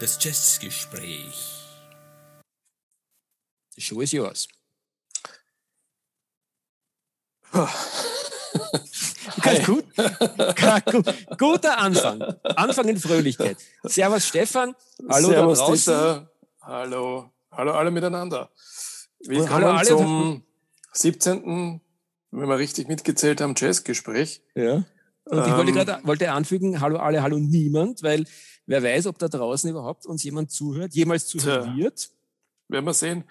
Das Jazzgespräch. The show is yours. Ganz gut. Guter Anfang. Anfang in Fröhlichkeit. Servus Stefan. Hallo Servus da Dieter. Hallo. Hallo alle miteinander. Willkommen hallo alle. zum 17. wenn wir richtig mitgezählt haben, Jazzgespräch. Ja. Und ich wollte ähm, gerade wollte anfügen, hallo alle, hallo niemand, weil wer weiß, ob da draußen überhaupt uns jemand zuhört, jemals zuhören wird. Werden wir sehen.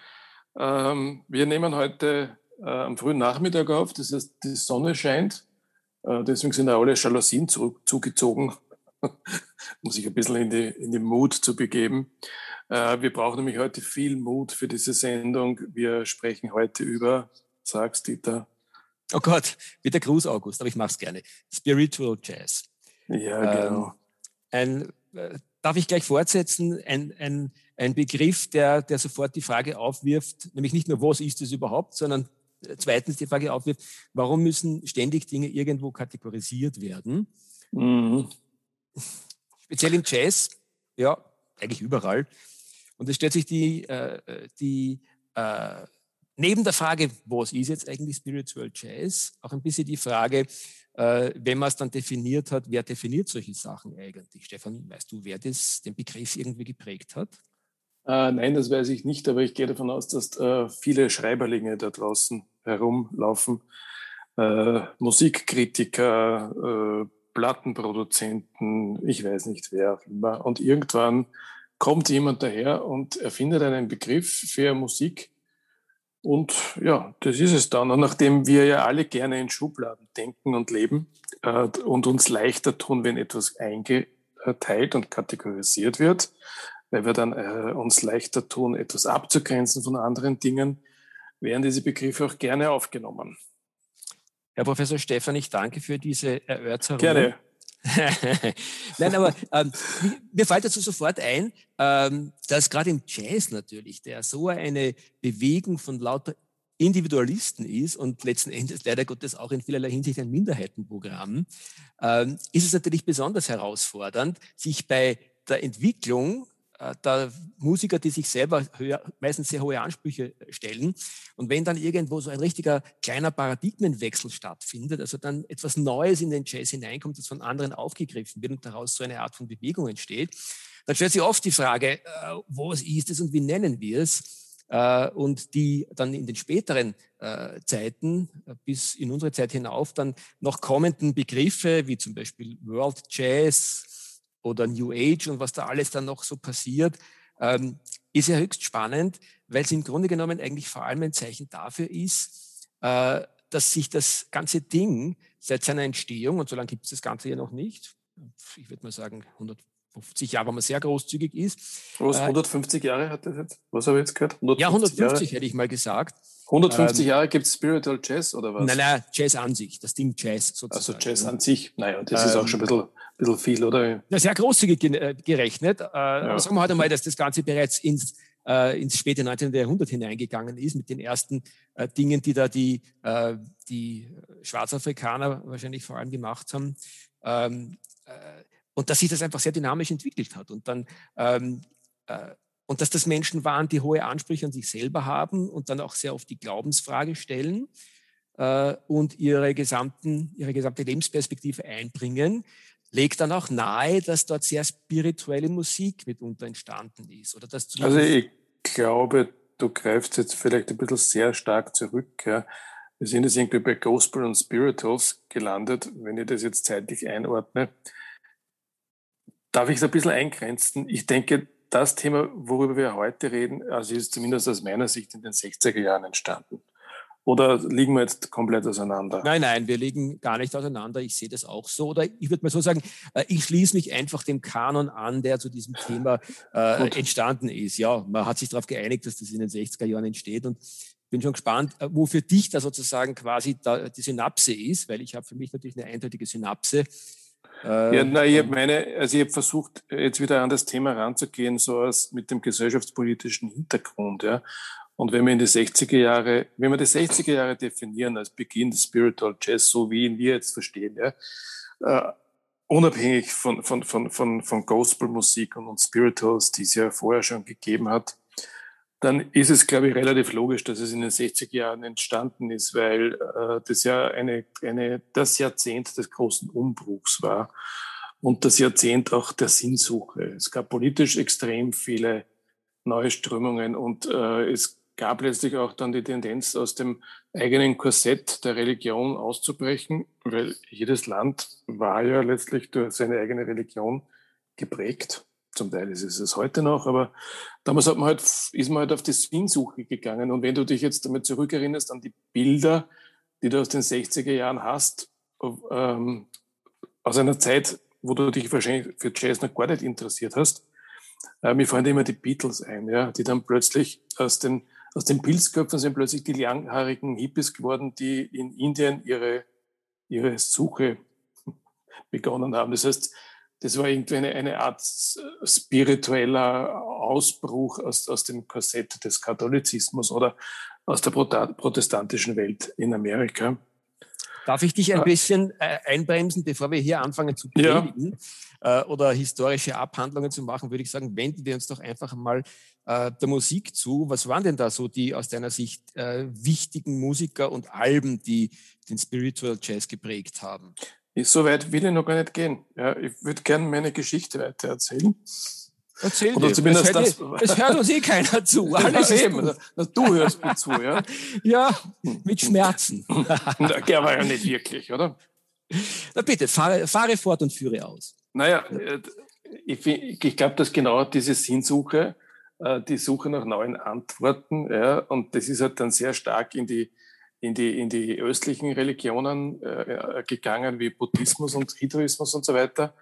Ähm, wir nehmen heute äh, am frühen Nachmittag auf, das heißt, die Sonne scheint. Äh, deswegen sind auch alle Jalousien zurück, zugezogen, um sich ein bisschen in die, in die Mut zu begeben. Äh, wir brauchen nämlich heute viel Mut für diese Sendung. Wir sprechen heute über, sagst Dieter. Oh Gott, wie der Gruß August, aber ich mache es gerne. Spiritual Jazz. Ja, genau. Ähm, ein, darf ich gleich fortsetzen? Ein, ein, ein Begriff, der, der sofort die Frage aufwirft, nämlich nicht nur, was ist es überhaupt, sondern zweitens die Frage aufwirft, warum müssen ständig Dinge irgendwo kategorisiert werden? Mhm. Speziell im Jazz, ja, eigentlich überall. Und es stellt sich die, äh, die äh, neben der Frage, was ist jetzt eigentlich Spiritual Jazz, auch ein bisschen die Frage, äh, wenn man es dann definiert hat, wer definiert solche Sachen eigentlich? Stefan, weißt du, wer das, den Begriff irgendwie geprägt hat? Äh, nein, das weiß ich nicht, aber ich gehe davon aus, dass äh, viele Schreiberlinge da draußen herumlaufen. Äh, Musikkritiker, äh, Plattenproduzenten, ich weiß nicht wer auch immer. Und irgendwann kommt jemand daher und erfindet einen Begriff für Musik. Und ja, das ist es dann. Und nachdem wir ja alle gerne in Schubladen denken und leben äh, und uns leichter tun, wenn etwas eingeteilt und kategorisiert wird, weil wir dann äh, uns leichter tun, etwas abzugrenzen von anderen Dingen, werden diese Begriffe auch gerne aufgenommen. Herr Professor Stefan, ich danke für diese Erörterung. Gerne. Nein, aber ähm, mir fällt dazu sofort ein, ähm, dass gerade im Jazz natürlich, der so eine Bewegung von lauter Individualisten ist und letzten Endes leider Gottes auch in vielerlei Hinsicht ein Minderheitenprogramm, ähm, ist es natürlich besonders herausfordernd, sich bei der Entwicklung äh, der Musiker, die sich selber höher, meistens sehr hohe Ansprüche stellen. Und wenn dann irgendwo so ein richtiger kleiner Paradigmenwechsel stattfindet, also dann etwas Neues in den Jazz hineinkommt, das von anderen aufgegriffen wird und daraus so eine Art von Bewegung entsteht, dann stellt sich oft die Frage, äh, was ist es und wie nennen wir es? Äh, und die dann in den späteren Zeiten bis in unsere Zeit hinauf dann noch kommenden Begriffe wie zum Beispiel World Jazz, oder New Age und was da alles dann noch so passiert, ähm, ist ja höchst spannend, weil es im Grunde genommen eigentlich vor allem ein Zeichen dafür ist, äh, dass sich das ganze Ding seit seiner Entstehung, und so lange gibt es das Ganze ja noch nicht, ich würde mal sagen 150 Jahre, wenn man sehr großzügig ist. Was, 150 äh, Jahre hat das jetzt? Was habe ich jetzt gehört? 150 ja, 150 Jahre? hätte ich mal gesagt. 150 ähm, Jahre gibt es Spiritual Jazz oder was? Nein, nein, Jazz an sich, das Ding Jazz sozusagen. Also Jazz an sich, naja, das ähm, ist auch schon ein bisschen, bisschen viel, oder? Ja, sehr großzügig äh, gerechnet. Äh, ja. Sagen wir heute mal, dass das Ganze bereits ins, äh, ins späte 19. Jahrhundert hineingegangen ist mit den ersten äh, Dingen, die da die, äh, die Schwarzafrikaner wahrscheinlich vor allem gemacht haben. Ähm, äh, und dass sich das einfach sehr dynamisch entwickelt hat. Und dann ähm, und dass das Menschen waren, die hohe Ansprüche an sich selber haben und dann auch sehr oft die Glaubensfrage stellen äh, und ihre, gesamten, ihre gesamte Lebensperspektive einbringen, legt dann auch nahe, dass dort sehr spirituelle Musik mitunter entstanden ist. Oder dass also ich glaube, du greifst jetzt vielleicht ein bisschen sehr stark zurück. Ja. Wir sind jetzt irgendwie bei Gospel und Spirituals gelandet, wenn ich das jetzt zeitlich einordne. Darf ich es ein bisschen eingrenzen? Ich denke, das Thema, worüber wir heute reden, also ist zumindest aus meiner Sicht in den 60er Jahren entstanden. Oder liegen wir jetzt komplett auseinander? Nein, nein, wir liegen gar nicht auseinander. Ich sehe das auch so. Oder ich würde mal so sagen, äh, ich schließe mich einfach dem Kanon an, der zu diesem Thema äh, entstanden ist. Ja, man hat sich darauf geeinigt, dass das in den 60er Jahren entsteht. Und bin schon gespannt, äh, wo für dich da sozusagen quasi da die Synapse ist, weil ich habe für mich natürlich eine eindeutige Synapse äh, ja, na, ich habe meine, also ich habe versucht, jetzt wieder an das Thema ranzugehen, so aus mit dem gesellschaftspolitischen Hintergrund, ja. Und wenn wir in die 60er Jahre, wenn wir die 60er Jahre definieren als Beginn des Spiritual Jazz, so wie ihn wir jetzt verstehen, ja, äh, unabhängig von, von, von, von, von Gospelmusik und, und Spirituals, die es ja vorher schon gegeben hat, dann ist es, glaube ich, relativ logisch, dass es in den 60er Jahren entstanden ist, weil äh, das ja eine, eine, das Jahrzehnt des großen Umbruchs war und das Jahrzehnt auch der Sinnsuche. Es gab politisch extrem viele neue Strömungen und äh, es gab letztlich auch dann die Tendenz, aus dem eigenen Korsett der Religion auszubrechen, weil jedes Land war ja letztlich durch seine eigene Religion geprägt. Zum Teil ist es heute noch, aber damals hat man halt, ist man halt auf die Sinnsuche gegangen. Und wenn du dich jetzt damit zurückerinnerst an die Bilder, die du aus den 60er Jahren hast, ähm, aus einer Zeit, wo du dich wahrscheinlich für Jazz noch gar nicht interessiert hast, äh, mir fallen immer die Beatles ein, ja, die dann plötzlich aus den, aus den Pilzköpfen sind plötzlich die langhaarigen Hippies geworden, die in Indien ihre, ihre Suche begonnen haben. Das heißt, das war irgendwie eine, eine Art spiritueller Ausbruch aus, aus dem Korsett des Katholizismus oder aus der protestantischen Welt in Amerika. Darf ich dich ein bisschen äh, einbremsen, bevor wir hier anfangen zu predigen ja. Äh, oder historische Abhandlungen zu machen, würde ich sagen, wenden wir uns doch einfach mal äh, der Musik zu. Was waren denn da so die aus deiner Sicht wichtigen Musiker und Alben, die den Spiritual Jazz geprägt haben? So weit will ich noch gar nicht gehen. Ja, ich würde gerne meine Geschichte weiter erzählen. Erzähl Oder zumindest das, das, das hört uns eh keiner zu. Alles eben. Also, du hörst mir zu, ja? Ja, mit Schmerzen. Der war ja nicht wirklich, oder? Na bitte, fahre, fahre fort und führe aus. Naja, äh, ich, ich glaube, dass genau diese Sinnsuche, äh, die Suche nach neuen Antworten, ja, und das ist halt dann sehr stark in die, in die, in die östlichen Religionen äh, gegangen, wie Buddhismus und Hinduismus und so weiter,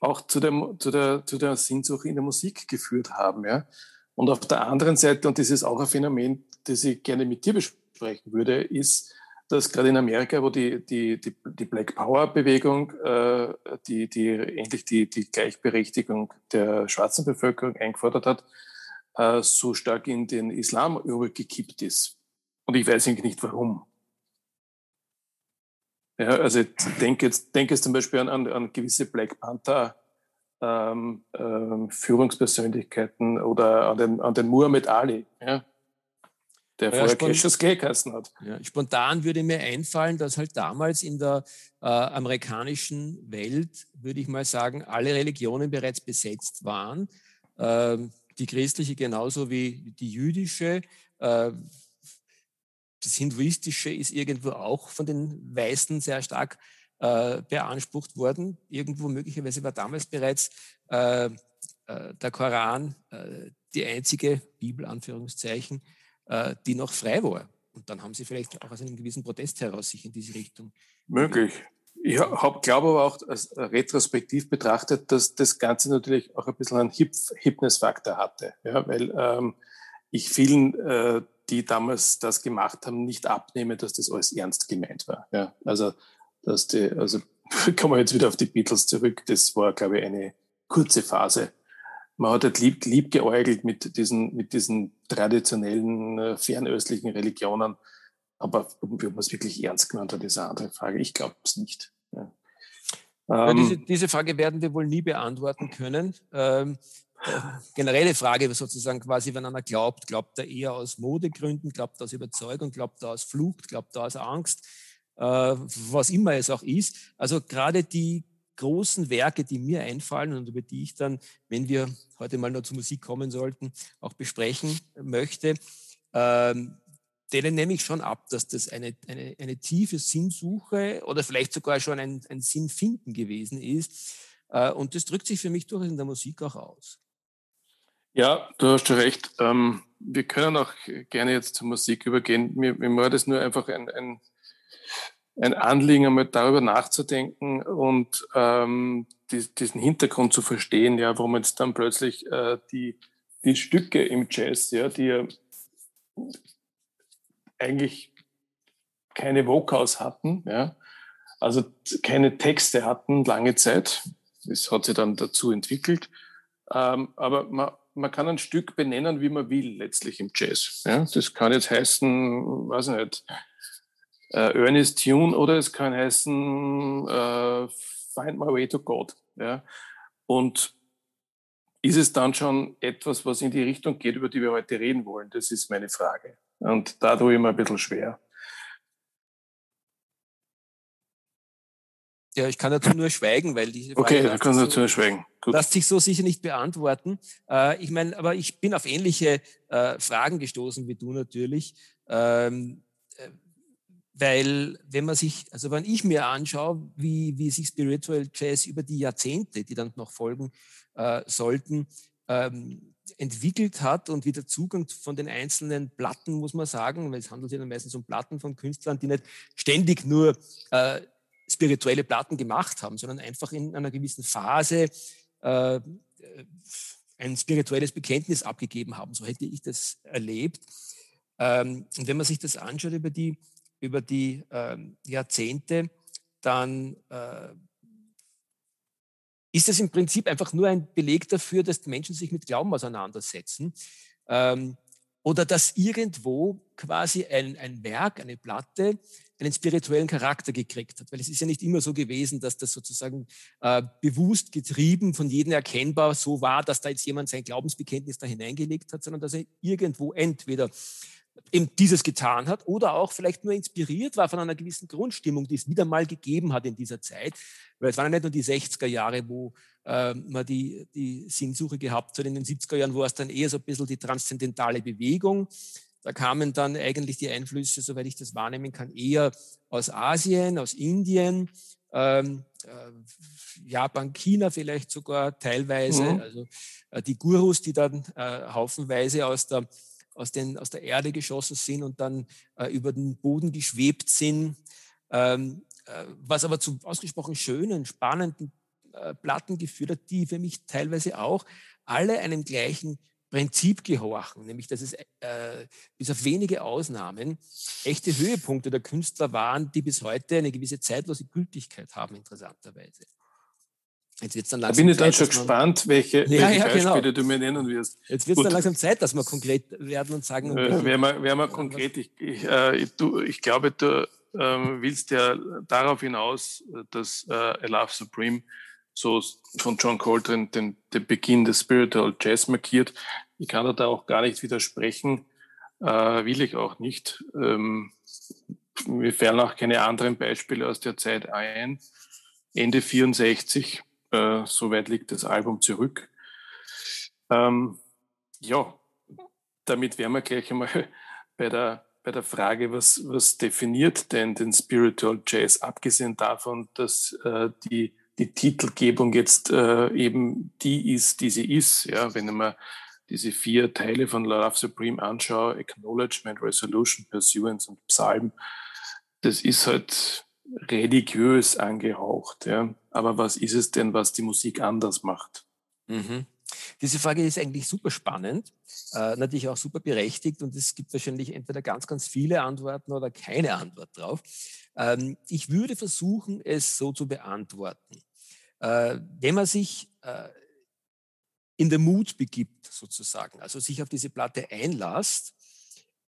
auch zu der, zu, der, zu der Sinnsuche in der Musik geführt haben. Ja? Und auf der anderen Seite, und das ist auch ein Phänomen, das ich gerne mit dir besprechen würde, ist, dass gerade in Amerika, wo die, die, die, die Black Power-Bewegung, äh, die, die endlich die, die Gleichberechtigung der schwarzen Bevölkerung eingefordert hat, äh, so stark in den Islam übergekippt ist. Und ich weiß eigentlich nicht warum. Ja, also ich denke jetzt, denke jetzt zum Beispiel an, an, an gewisse Black Panther ähm, ähm, Führungspersönlichkeiten oder an den, an den Muhammad Ali, ja, der vorher Cassius Clay geheißen hat. Ja, spontan würde mir einfallen, dass halt damals in der äh, amerikanischen Welt, würde ich mal sagen, alle Religionen bereits besetzt waren. Ähm, die christliche genauso wie die jüdische. Äh, das Hinduistische ist irgendwo auch von den Weißen sehr stark äh, beansprucht worden. Irgendwo möglicherweise war damals bereits äh, äh, der Koran äh, die einzige Bibel, Anführungszeichen, äh, die noch frei war. Und dann haben sie vielleicht auch aus einem gewissen Protest heraus sich in diese Richtung. Möglich. Ich hab, glaube aber auch als retrospektiv betrachtet, dass das Ganze natürlich auch ein bisschen einen Hip Hipness-Faktor hatte. Ja, weil ähm, ich vielen äh, die damals das gemacht haben, nicht abnehmen, dass das alles ernst gemeint war. Ja, also, dass die, also kommen wir jetzt wieder auf die Beatles zurück. Das war, glaube ich, eine kurze Phase. Man hat halt lieb, lieb geäugelt mit diesen, mit diesen traditionellen, äh, fernöstlichen Religionen. Aber ob man es wirklich ernst gemeint hat, ist eine andere Frage. Ich glaube es nicht. Ja. Ja, diese, ähm, diese, Frage werden wir wohl nie beantworten können. Ähm, generelle Frage sozusagen quasi, wenn einer glaubt, glaubt er eher aus Modegründen, glaubt er aus Überzeugung, glaubt er aus Flucht, glaubt er aus Angst, äh, was immer es auch ist. Also gerade die großen Werke, die mir einfallen und über die ich dann, wenn wir heute mal noch zur Musik kommen sollten, auch besprechen möchte, ähm, denen nehme ich schon ab, dass das eine, eine, eine tiefe Sinnsuche oder vielleicht sogar schon ein, ein Sinnfinden gewesen ist. Äh, und das drückt sich für mich durchaus in der Musik auch aus. Ja, du hast schon recht. Ähm, wir können auch gerne jetzt zur Musik übergehen. Mir, mir war das nur einfach ein, ein, ein Anliegen, einmal darüber nachzudenken und ähm, die, diesen Hintergrund zu verstehen, ja, warum jetzt dann plötzlich äh, die, die Stücke im Jazz, ja, die ja eigentlich keine Vocals hatten, ja, also keine Texte hatten lange Zeit. Das hat sich dann dazu entwickelt. Ähm, aber man, man kann ein Stück benennen, wie man will, letztlich im Jazz. Ja? Das kann jetzt heißen, weiß ich nicht, äh, Ernest Tune oder es kann heißen äh, Find My Way to God. Ja? Und ist es dann schon etwas, was in die Richtung geht, über die wir heute reden wollen? Das ist meine Frage. Und da tue ich mir ein bisschen schwer. Ja, ich kann dazu nur schweigen, weil diese Frage Okay, du kannst dazu nur schweigen. Gut. Lässt sich so sicher nicht beantworten. Äh, ich meine, aber ich bin auf ähnliche äh, Fragen gestoßen wie du natürlich. Ähm, äh, weil wenn man sich, also wenn ich mir anschaue, wie, wie sich Spiritual Jazz über die Jahrzehnte, die dann noch folgen äh, sollten, ähm, entwickelt hat und wie der Zugang von den einzelnen Platten, muss man sagen, weil es handelt sich dann meistens um Platten von Künstlern, die nicht ständig nur äh, spirituelle Platten gemacht haben, sondern einfach in einer gewissen Phase äh, ein spirituelles Bekenntnis abgegeben haben. So hätte ich das erlebt. Ähm, und wenn man sich das anschaut über die, über die ähm, Jahrzehnte, dann äh, ist das im Prinzip einfach nur ein Beleg dafür, dass Menschen sich mit Glauben auseinandersetzen. Ähm, oder dass irgendwo quasi ein, ein Werk, eine Platte einen spirituellen Charakter gekriegt hat. Weil es ist ja nicht immer so gewesen, dass das sozusagen äh, bewusst getrieben, von jedem erkennbar so war, dass da jetzt jemand sein Glaubensbekenntnis da hineingelegt hat, sondern dass er irgendwo entweder eben dieses getan hat oder auch vielleicht nur inspiriert war von einer gewissen Grundstimmung, die es wieder mal gegeben hat in dieser Zeit. Weil es waren ja nicht nur die 60er Jahre, wo äh, man die, die Sinnsuche gehabt hat. In den 70er Jahren war es dann eher so ein bisschen die transzendentale Bewegung. Da kamen dann eigentlich die Einflüsse, soweit ich das wahrnehmen kann, eher aus Asien, aus Indien, ähm, äh, Japan, China vielleicht sogar teilweise. Mhm. Also äh, die Gurus, die dann äh, haufenweise aus der, aus, den, aus der Erde geschossen sind und dann äh, über den Boden geschwebt sind. Ähm, äh, was aber zu ausgesprochen schönen, spannenden äh, Platten geführt hat, die für mich teilweise auch alle einem gleichen Prinzip gehorchen, nämlich dass es äh, bis auf wenige Ausnahmen echte Höhepunkte der Künstler waren, die bis heute eine gewisse zeitlose Gültigkeit haben, interessanterweise. Jetzt wird's dann langsam da bin ich dann schon gespannt, welche, ja, welche ja, Beispiele genau. du mir nennen wirst. Jetzt wird es dann langsam Zeit, dass wir konkret werden und sagen. Äh, wir, wir konkret. Ich, ich, äh, du, ich glaube, du ähm, willst ja darauf hinaus, dass äh, A Love Supreme so von John Coltrane den, den Beginn des Spiritual Jazz markiert. Ich kann da auch gar nicht widersprechen, äh, will ich auch nicht. Ähm, mir fallen auch keine anderen Beispiele aus der Zeit ein. Ende 64, äh, soweit liegt das Album zurück. Ähm, ja, damit wären wir gleich einmal bei der, bei der Frage, was, was definiert denn den Spiritual Jazz, abgesehen davon, dass äh, die die Titelgebung jetzt äh, eben die ist, die sie ist. Ja, wenn ich mir diese vier Teile von Love Supreme anschaue, Acknowledgement, Resolution, Pursuance und Psalm, das ist halt religiös angehaucht. Ja. Aber was ist es denn, was die Musik anders macht? Mhm. Diese Frage ist eigentlich super spannend, äh, natürlich auch super berechtigt und es gibt wahrscheinlich entweder ganz, ganz viele Antworten oder keine Antwort drauf. Ähm, ich würde versuchen, es so zu beantworten. Äh, wenn man sich äh, in den Mut begibt, sozusagen, also sich auf diese Platte einlasst,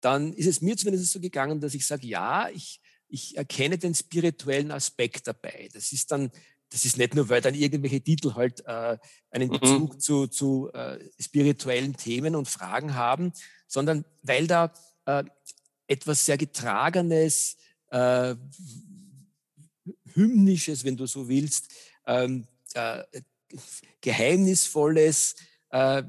dann ist es mir zumindest so gegangen, dass ich sage, ja, ich, ich erkenne den spirituellen Aspekt dabei. Das ist dann, das ist nicht nur, weil dann irgendwelche Titel halt äh, einen mhm. Bezug mhm. zu, zu äh, spirituellen Themen und Fragen haben, sondern weil da äh, etwas sehr Getragenes, äh, Hymnisches, wenn du so willst, ähm, äh, Geheimnisvolles äh,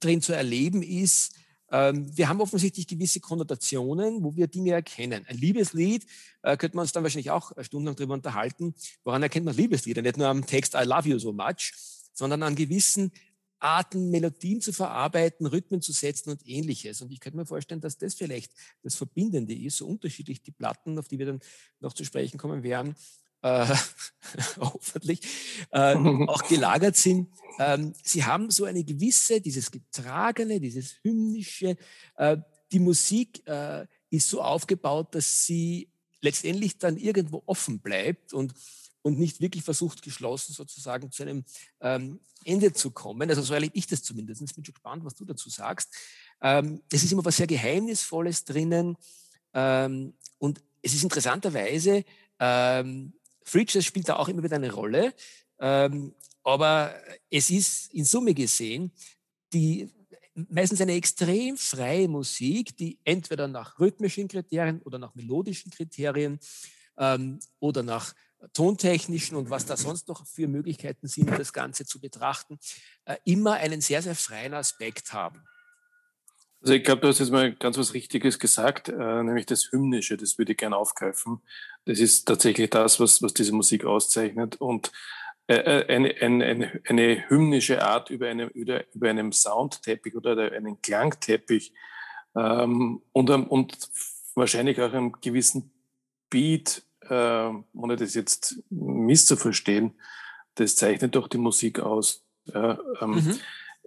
drin zu erleben ist. Ähm, wir haben offensichtlich gewisse Konnotationen, wo wir Dinge erkennen. Ein Liebeslied äh, könnte man uns dann wahrscheinlich auch stundenlang darüber unterhalten. Woran erkennt man Liebeslieder? Nicht nur am Text I love you so much, sondern an gewissen Arten, Melodien zu verarbeiten, Rhythmen zu setzen und ähnliches. Und ich könnte mir vorstellen, dass das vielleicht das Verbindende ist, so unterschiedlich die Platten, auf die wir dann noch zu sprechen kommen werden, äh, hoffentlich, äh, auch gelagert sind. Ähm, sie haben so eine gewisse, dieses Getragene, dieses Hymnische. Äh, die Musik äh, ist so aufgebaut, dass sie letztendlich dann irgendwo offen bleibt und und nicht wirklich versucht, geschlossen sozusagen zu einem ähm, Ende zu kommen. Also so erlebe ich das zumindest. Ich bin schon gespannt, was du dazu sagst. Ähm, es ist immer was sehr Geheimnisvolles drinnen. Ähm, und es ist interessanterweise, ähm, Jazz spielt da auch immer wieder eine Rolle. Ähm, aber es ist in Summe gesehen die meistens eine extrem freie Musik, die entweder nach rhythmischen Kriterien oder nach melodischen Kriterien ähm, oder nach tontechnischen und was da sonst noch für Möglichkeiten sind, das Ganze zu betrachten, äh, immer einen sehr, sehr freien Aspekt haben. Also ich glaube, du hast jetzt mal ganz was Richtiges gesagt, äh, nämlich das Hymnische, das würde ich gerne aufgreifen. Das ist tatsächlich das, was, was diese Musik auszeichnet. Und äh, äh, eine, eine, eine hymnische Art über, eine, über, über einem Soundteppich oder einen Klangteppich ähm, und, und wahrscheinlich auch einem gewissen Beat, äh, ohne das jetzt misszuverstehen, das zeichnet doch die Musik aus. Ja, ähm, mhm.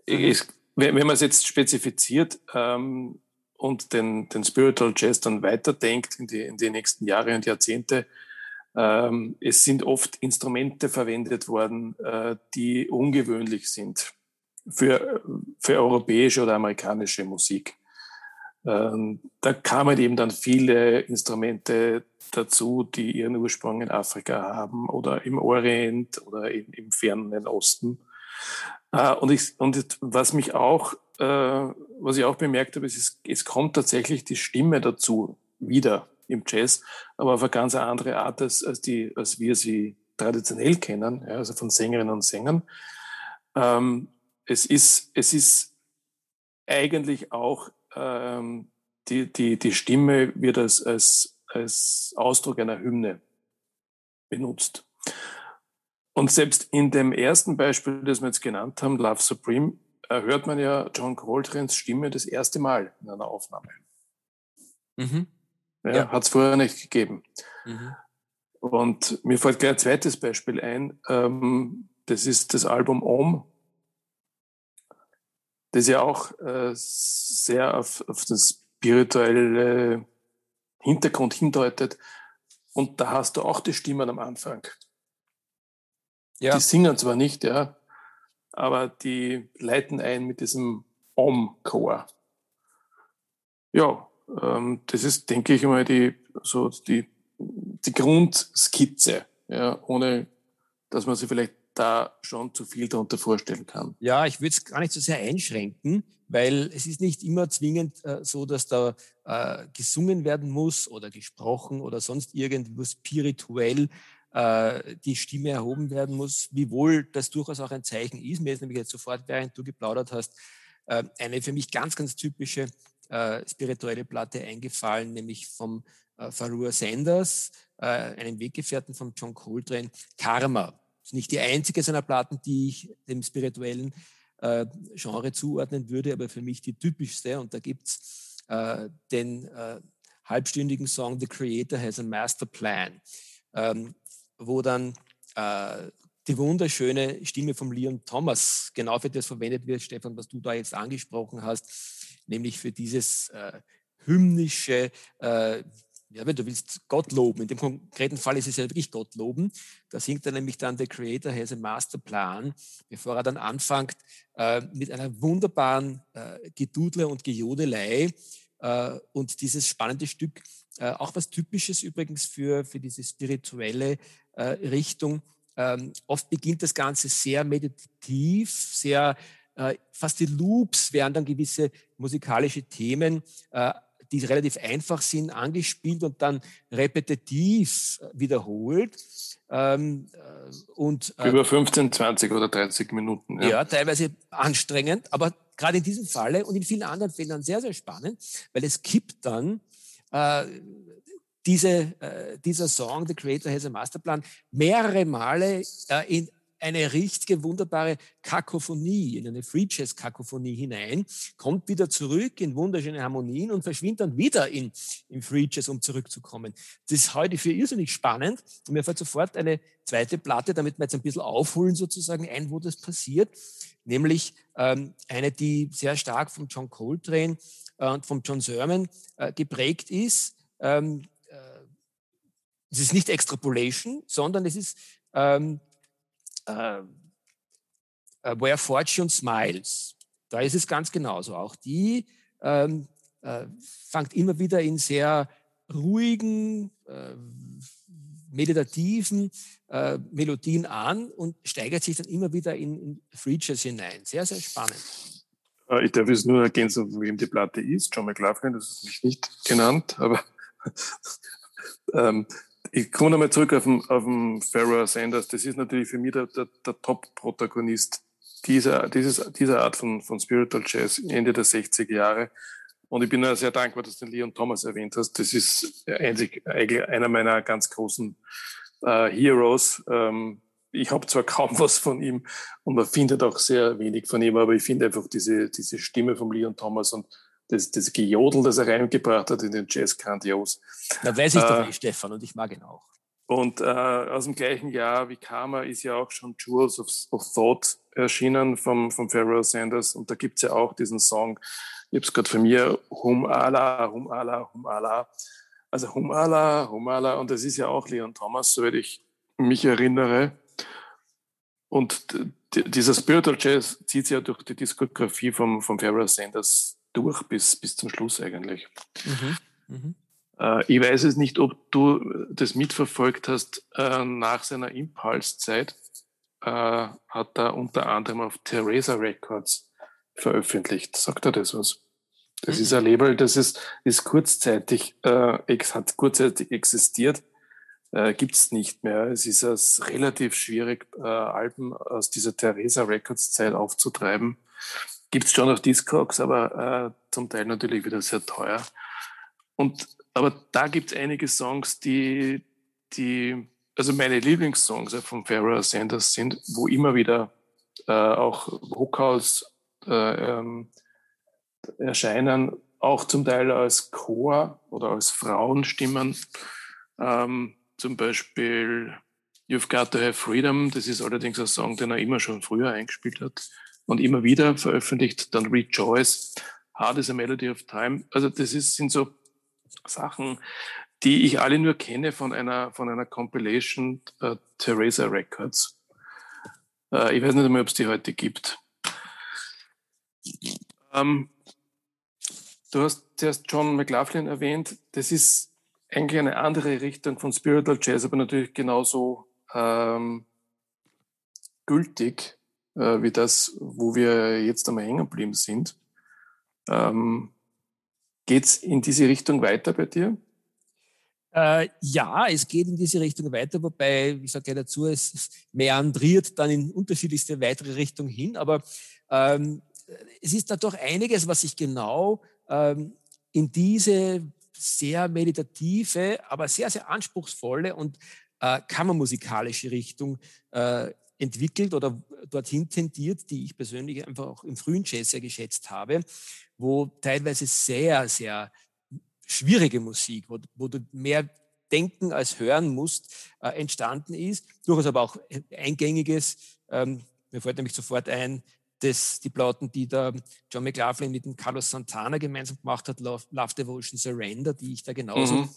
es, wenn, wenn man es jetzt spezifiziert ähm, und den, den Spiritual Jazz dann weiterdenkt in die, in die nächsten Jahre und Jahrzehnte, ähm, es sind oft Instrumente verwendet worden, äh, die ungewöhnlich sind für, für europäische oder amerikanische Musik. Ähm, da kamen eben dann viele Instrumente dazu, die ihren Ursprung in Afrika haben oder im Orient oder im, im fernen Osten. Äh, und, ich, und was mich auch, äh, was ich auch bemerkt habe, ist, es kommt tatsächlich die Stimme dazu wieder im Jazz, aber auf eine ganz andere Art, als, als, die, als wir sie traditionell kennen, ja, also von Sängerinnen und Sängern. Ähm, es, ist, es ist eigentlich auch, ähm, die, die, die Stimme wird als, als, als Ausdruck einer Hymne benutzt. Und selbst in dem ersten Beispiel, das wir jetzt genannt haben, Love Supreme, hört man ja John Coltrane's Stimme das erste Mal in einer Aufnahme. Mhm. Ja, ja. Hat es vorher nicht gegeben. Mhm. Und mir fällt gleich ein zweites Beispiel ein. Ähm, das ist das Album Om, das ja auch äh, sehr auf, auf den spirituellen Hintergrund hindeutet. Und da hast du auch die Stimmen am Anfang. Ja. Die singen zwar nicht, ja, aber die leiten ein mit diesem Om-Chor. Ja, ähm, das ist, denke ich mal, die, so die, die Grundskizze, ja, ohne dass man sich vielleicht da schon zu viel darunter vorstellen kann. Ja, ich würde es gar nicht so sehr einschränken, weil es ist nicht immer zwingend äh, so, dass da äh, gesungen werden muss oder gesprochen oder sonst irgendwo spirituell äh, die Stimme erhoben werden muss, wiewohl das durchaus auch ein Zeichen ist. Mir ist nämlich jetzt sofort, während du geplaudert hast, äh, eine für mich ganz, ganz typische äh, spirituelle Platte eingefallen, nämlich vom äh, Farua Sanders, äh, einem Weggefährten von John Coltrane, Karma. Das ist nicht die einzige seiner Platten, die ich dem spirituellen äh, Genre zuordnen würde, aber für mich die typischste. Und da gibt's äh, den äh, halbstündigen Song The Creator Has a Master Plan, ähm, wo dann äh, die wunderschöne Stimme von Leon Thomas genau für das verwendet wird, Stefan, was du da jetzt angesprochen hast nämlich für dieses äh, hymnische, äh, ja, wenn du willst, Gott loben. In dem konkreten Fall ist es ja wirklich Gott loben. Da singt er nämlich dann, The Creator has a Master Plan, bevor er dann anfängt äh, mit einer wunderbaren äh, Gedudle und Gejodelei äh, und dieses spannende Stück, äh, auch was Typisches übrigens für, für diese spirituelle äh, Richtung. Ähm, oft beginnt das Ganze sehr meditativ, sehr äh, fast die Loops werden dann gewisse musikalische Themen, äh, die relativ einfach sind, angespielt und dann repetitiv äh, wiederholt. Ähm, und, Über 15, 20 oder 30 Minuten. Ja, ja teilweise anstrengend, aber gerade in diesem Falle und in vielen anderen Fällen sehr, sehr spannend, weil es kippt dann äh, diese, äh, dieser Song, The Creator has a Masterplan, mehrere Male äh, in eine richtige, wunderbare Kakophonie, in eine Free Jazz Kakophonie hinein, kommt wieder zurück in wunderschöne Harmonien und verschwindet dann wieder in, in Free Jazz, um zurückzukommen. Das ist heute für irrsinnig spannend. Und mir fällt sofort eine zweite Platte, damit wir jetzt ein bisschen aufholen sozusagen ein, wo das passiert, nämlich ähm, eine, die sehr stark von John Coltrane und von John Sermon äh, geprägt ist. Ähm, äh, es ist nicht Extrapolation, sondern es ist ähm, äh, äh, Where Fortune Smiles. Da ist es ganz genauso. Auch die ähm, äh, fängt immer wieder in sehr ruhigen, äh, meditativen äh, Melodien an und steigert sich dann immer wieder in, in Free Jazz hinein. Sehr, sehr spannend. Äh, ich darf jetzt nur ergänzen, von wem die Platte ist. John McLaughlin, das ist mich nicht genannt, aber ähm, ich komme nochmal zurück auf den, auf den Pharaoh Sanders. Das ist natürlich für mich der, der, der Top-Protagonist dieser, dieses, dieser Art von, von Spiritual Jazz Ende der 60er Jahre. Und ich bin sehr dankbar, dass du den Leon Thomas erwähnt hast. Das ist einzig, einer meiner ganz großen äh, Heroes. Ähm, ich habe zwar kaum was von ihm und man findet auch sehr wenig von ihm, aber ich finde einfach diese, diese Stimme von Leon Thomas und das, das Gejodel, das er reingebracht hat in den Jazz grandios. Da weiß ich äh, doch eh, Stefan, und ich mag ihn auch. Und äh, aus dem gleichen Jahr wie Karma ist ja auch schon Jewels of, of Thought erschienen vom, vom Pharoah Sanders. Und da gibt es ja auch diesen Song, ich habe es gerade von mir, Hum Allah, Hum Allah, Hum Allah. Also Hum Allah, Hum Allah. Und das ist ja auch Leon Thomas, soweit ich mich erinnere. Und dieser Spiritual Jazz zieht sich ja durch die Diskografie vom, vom Pharoah Sanders durch bis, bis zum Schluss eigentlich. Mhm. Mhm. Äh, ich weiß es nicht, ob du das mitverfolgt hast. Äh, nach seiner Impulszeit äh, hat er unter anderem auf Theresa Records veröffentlicht. Sagt er das was? Das mhm. ist ein Label, das ist, ist kurzzeitig, äh, hat kurzzeitig existiert, äh, gibt es nicht mehr. Es ist es relativ schwierig, äh, Alben aus dieser Theresa Records Zeit aufzutreiben. Gibt es schon auf Discogs, aber äh, zum Teil natürlich wieder sehr teuer. Und aber da gibt es einige Songs, die, die, also meine Lieblingssongs von Pharoah Sanders sind, wo immer wieder äh, auch Vocals äh, ähm, erscheinen, auch zum Teil als Chor oder als Frauenstimmen. Ähm, zum Beispiel You've Got to Have Freedom, das ist allerdings ein Song, den er immer schon früher eingespielt hat und immer wieder veröffentlicht. Dann Rejoice, Hard is a Melody of Time. Also das ist, sind so Sachen, die ich alle nur kenne von einer, von einer Compilation äh, Theresa Records. Äh, ich weiß nicht mehr, ob es die heute gibt. Ähm, du hast zuerst John McLaughlin erwähnt. Das ist eigentlich eine andere Richtung von Spiritual Jazz, aber natürlich genauso ähm, gültig äh, wie das, wo wir jetzt einmal hängen geblieben sind. Ähm, Geht in diese Richtung weiter bei dir? Äh, ja, es geht in diese Richtung weiter, wobei, ich sage ja dazu, es meandriert dann in unterschiedlichste weitere Richtungen hin. Aber ähm, es ist da doch einiges, was sich genau ähm, in diese sehr meditative, aber sehr, sehr anspruchsvolle und äh, kammermusikalische Richtung äh, entwickelt oder dorthin tendiert, die ich persönlich einfach auch im frühen Jazz sehr geschätzt habe wo teilweise sehr, sehr schwierige Musik, wo, wo du mehr denken als hören musst, äh, entstanden ist. Durchaus aber auch eingängiges. Ähm, mir fällt nämlich sofort ein, dass die Plauten, die der John McLaughlin mit dem Carlos Santana gemeinsam gemacht hat, Love, Love Devotion Surrender, die ich da genauso mhm.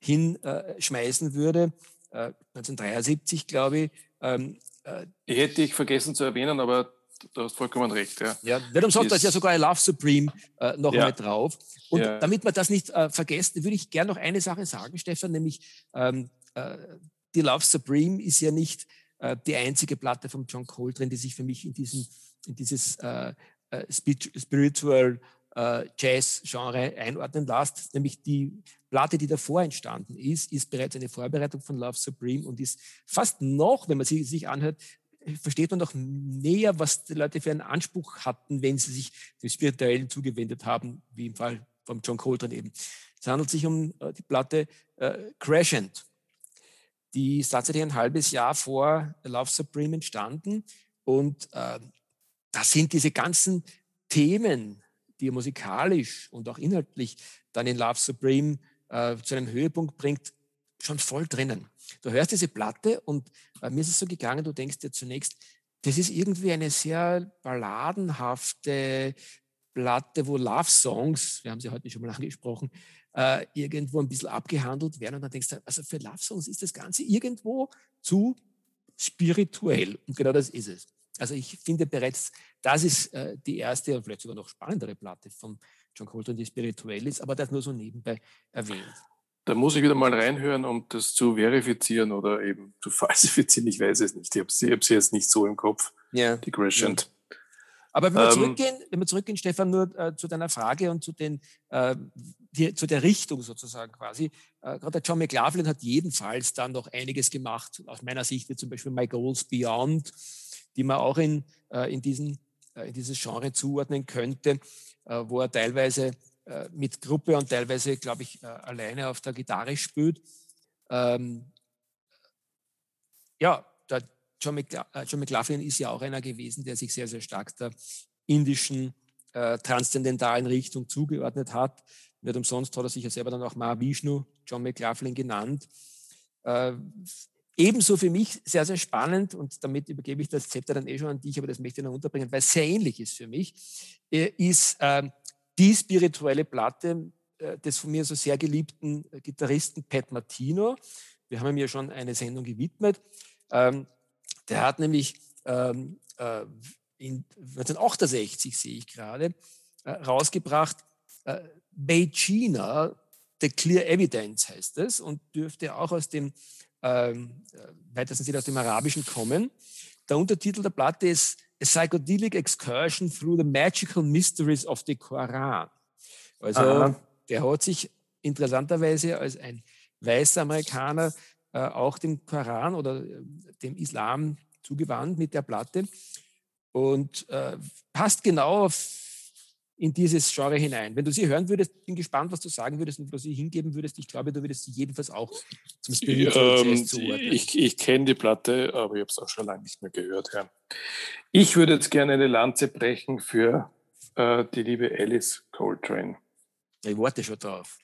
hinschmeißen würde. Äh, 1973, glaube ich. Ähm, äh, hätte ich vergessen zu erwähnen, aber du hast vollkommen recht. Ja, ja darum sagt er ja sogar I Love Supreme äh, noch ja. drauf. Und ja. damit wir das nicht äh, vergessen, würde ich gerne noch eine Sache sagen, Stefan, nämlich ähm, äh, die Love Supreme ist ja nicht äh, die einzige Platte von John Coltrane, die sich für mich in, diesen, in dieses äh, äh, Spiritual Jazz-Genre einordnen lässt, nämlich die Platte, die davor entstanden ist, ist bereits eine Vorbereitung von Love Supreme und ist fast noch, wenn man sie sich anhört, versteht man noch näher, was die Leute für einen Anspruch hatten, wenn sie sich dem Spirituellen zugewendet haben, wie im Fall von John Coltrane eben. Es handelt sich um äh, die Platte äh, Crescent. Die ist tatsächlich ein halbes Jahr vor Love Supreme entstanden. Und äh, da sind diese ganzen Themen, die er musikalisch und auch inhaltlich dann in Love Supreme äh, zu einem Höhepunkt bringt, schon voll drinnen. Du hörst diese Platte und äh, mir ist es so gegangen, du denkst dir zunächst, das ist irgendwie eine sehr balladenhafte Platte, wo Love Songs, wir haben sie heute schon mal angesprochen, äh, irgendwo ein bisschen abgehandelt werden. Und dann denkst du, also für Love Songs ist das Ganze irgendwo zu spirituell. Und genau das ist es. Also ich finde bereits, das ist äh, die erste und vielleicht sogar noch spannendere Platte von John Coltrane, die spirituell ist, aber das nur so nebenbei erwähnt. Da muss ich wieder mal reinhören, um das zu verifizieren oder eben zu falsifizieren. Ich weiß es nicht. Ich habe sie, jetzt nicht so im Kopf, ja. die Crescent. Ja. Aber wenn wir, ähm, zurückgehen, wenn wir zurückgehen, Stefan, nur äh, zu deiner Frage und zu, den, äh, die, zu der Richtung sozusagen quasi. Äh, gerade der John McLaughlin hat jedenfalls dann noch einiges gemacht, aus meiner Sicht, wie zum Beispiel My Goals Beyond, die man auch in, äh, in, diesen, äh, in dieses Genre zuordnen könnte, äh, wo er teilweise mit Gruppe und teilweise, glaube ich, alleine auf der Gitarre spielt. Ähm, ja, der John, McLa John McLaughlin ist ja auch einer gewesen, der sich sehr, sehr stark der indischen transzendentalen Richtung zugeordnet hat. Nicht umsonst hat er sich ja selber dann auch Mahavishnu, John McLaughlin genannt. Ebenso für mich sehr, sehr spannend und damit übergebe ich das Zepter dann eh schon an dich, aber das möchte ich noch unterbringen, weil es sehr ähnlich ist für mich, äh, ist äh, die spirituelle Platte äh, des von mir so sehr geliebten Gitarristen Pat Martino. Wir haben ihm ja schon eine Sendung gewidmet. Ähm, der hat nämlich ähm, äh, in 1968, sehe ich gerade, äh, rausgebracht, äh, Beijina, The Clear Evidence heißt es und dürfte auch aus dem, ähm, äh, weitesten Sinne aus dem Arabischen kommen. Der Untertitel der Platte ist A Psychedelic Excursion Through the Magical Mysteries of the Koran. Also Aha. der hat sich interessanterweise als ein weißer Amerikaner äh, auch dem Koran oder äh, dem Islam zugewandt mit der Platte und äh, passt genau auf, in dieses Genre hinein. Wenn du sie hören würdest, bin gespannt, was du sagen würdest und wo du sie hingeben würdest. Ich glaube, du würdest sie jedenfalls auch zum Spiritual ähm, zuordnen. Ich, ich kenne die Platte, aber ich habe es auch schon lange nicht mehr gehört. Ja. Ich würde jetzt gerne eine Lanze brechen für äh, die liebe Alice Coltrane. Ich warte schon drauf,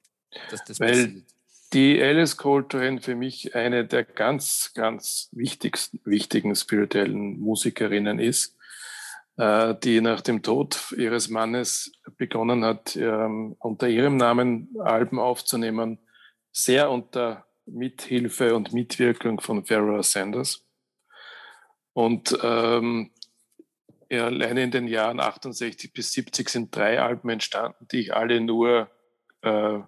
dass das Weil passiert die Alice Coltrane für mich eine der ganz, ganz wichtigsten, wichtigen spirituellen Musikerinnen ist, die nach dem Tod ihres Mannes begonnen hat, ähm, unter ihrem Namen Alben aufzunehmen, sehr unter Mithilfe und Mitwirkung von Pharaoh Sanders. Und ähm, alleine in den Jahren 68 bis 70 sind drei Alben entstanden, die ich alle nur äh,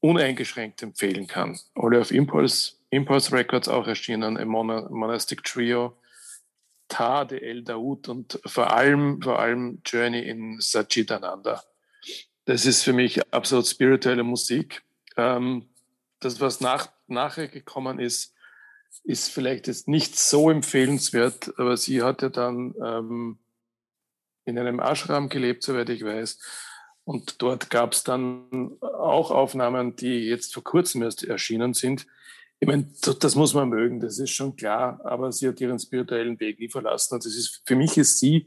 uneingeschränkt empfehlen kann. Alle auf Impulse, Impulse Records auch erschienen, im Monastic Trio, Ta de El Daoud und vor allem, vor allem Journey in Sachidananda. Das ist für mich absolut spirituelle Musik. Ähm, das, was nach, nachher gekommen ist, ist vielleicht jetzt nicht so empfehlenswert, aber sie hat ja dann ähm, in einem Ashram gelebt, soweit ich weiß, und dort gab es dann auch Aufnahmen, die jetzt vor kurzem erst erschienen sind. Ich meine, das muss man mögen, das ist schon klar, aber sie hat ihren spirituellen Weg nie verlassen. Und das ist, für mich ist sie